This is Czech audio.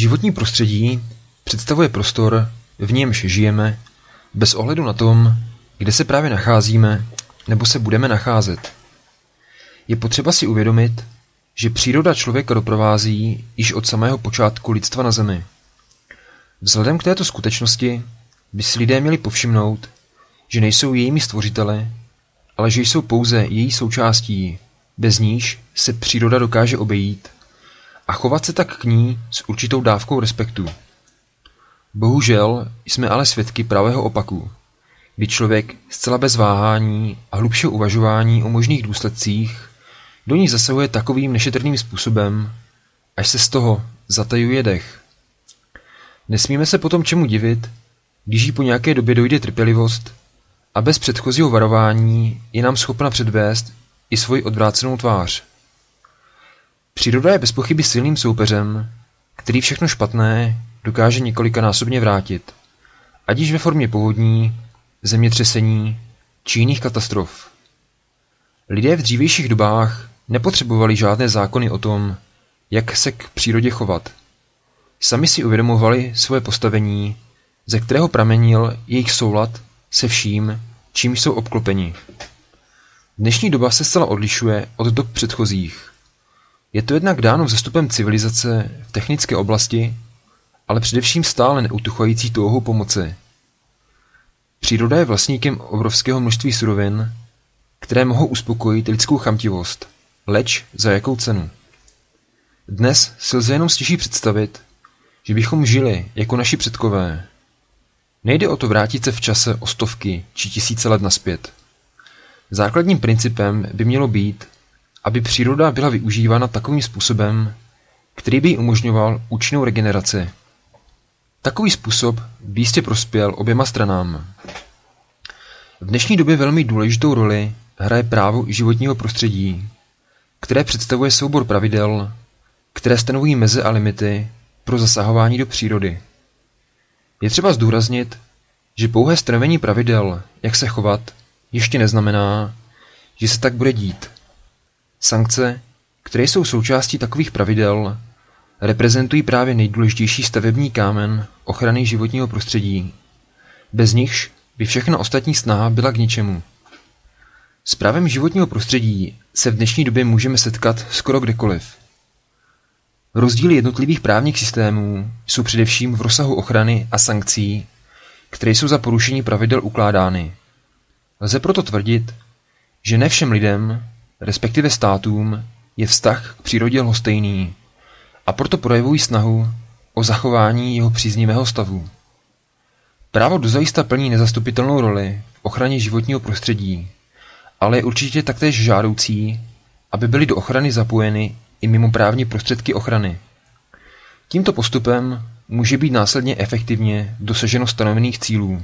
Životní prostředí představuje prostor, v němž žijeme, bez ohledu na tom, kde se právě nacházíme nebo se budeme nacházet. Je potřeba si uvědomit, že příroda člověka doprovází již od samého počátku lidstva na Zemi. Vzhledem k této skutečnosti by si lidé měli povšimnout, že nejsou jejími stvořiteli, ale že jsou pouze její součástí, bez níž se příroda dokáže obejít a chovat se tak k ní s určitou dávkou respektu. Bohužel jsme ale svědky pravého opaku, kdy člověk zcela bez váhání a hlubšího uvažování o možných důsledcích do ní zasahuje takovým nešetrným způsobem, až se z toho zatajuje dech. Nesmíme se potom čemu divit, když jí po nějaké době dojde trpělivost a bez předchozího varování je nám schopna předvést i svoji odvrácenou tvář. Příroda je bezpochyby silným soupeřem, který všechno špatné dokáže několikanásobně vrátit, ať již ve formě povodní, zemětřesení či jiných katastrof. Lidé v dřívějších dobách nepotřebovali žádné zákony o tom, jak se k přírodě chovat. Sami si uvědomovali svoje postavení, ze kterého pramenil jejich soulad se vším, čím jsou obklopeni. Dnešní doba se zcela odlišuje od dob předchozích. Je to jednak dáno vzestupem civilizace v technické oblasti, ale především stále neutuchající touhou pomoci. Příroda je vlastníkem obrovského množství surovin, které mohou uspokojit lidskou chamtivost, leč za jakou cenu. Dnes si lze jenom stěží představit, že bychom žili jako naši předkové. Nejde o to vrátit se v čase o stovky či tisíce let naspět. Základním principem by mělo být, aby příroda byla využívána takovým způsobem, který by umožňoval účinnou regeneraci. Takový způsob by jistě prospěl oběma stranám. V dnešní době velmi důležitou roli hraje právo životního prostředí, které představuje soubor pravidel, které stanovují meze a limity pro zasahování do přírody. Je třeba zdůraznit, že pouhé stanovení pravidel, jak se chovat, ještě neznamená, že se tak bude dít. Sankce, které jsou součástí takových pravidel, reprezentují právě nejdůležitější stavební kámen ochrany životního prostředí. Bez nichž by všechna ostatní snaha byla k ničemu. S právem životního prostředí se v dnešní době můžeme setkat skoro kdekoliv. Rozdíly jednotlivých právních systémů jsou především v rozsahu ochrany a sankcí, které jsou za porušení pravidel ukládány. Lze proto tvrdit, že ne všem lidem, respektive státům, je vztah k přírodě lhostejný a proto projevují snahu o zachování jeho příznivého stavu. Právo dozajista plní nezastupitelnou roli v ochraně životního prostředí, ale je určitě taktéž žádoucí, aby byly do ochrany zapojeny i mimoprávní prostředky ochrany. Tímto postupem může být následně efektivně dosaženo stanovených cílů.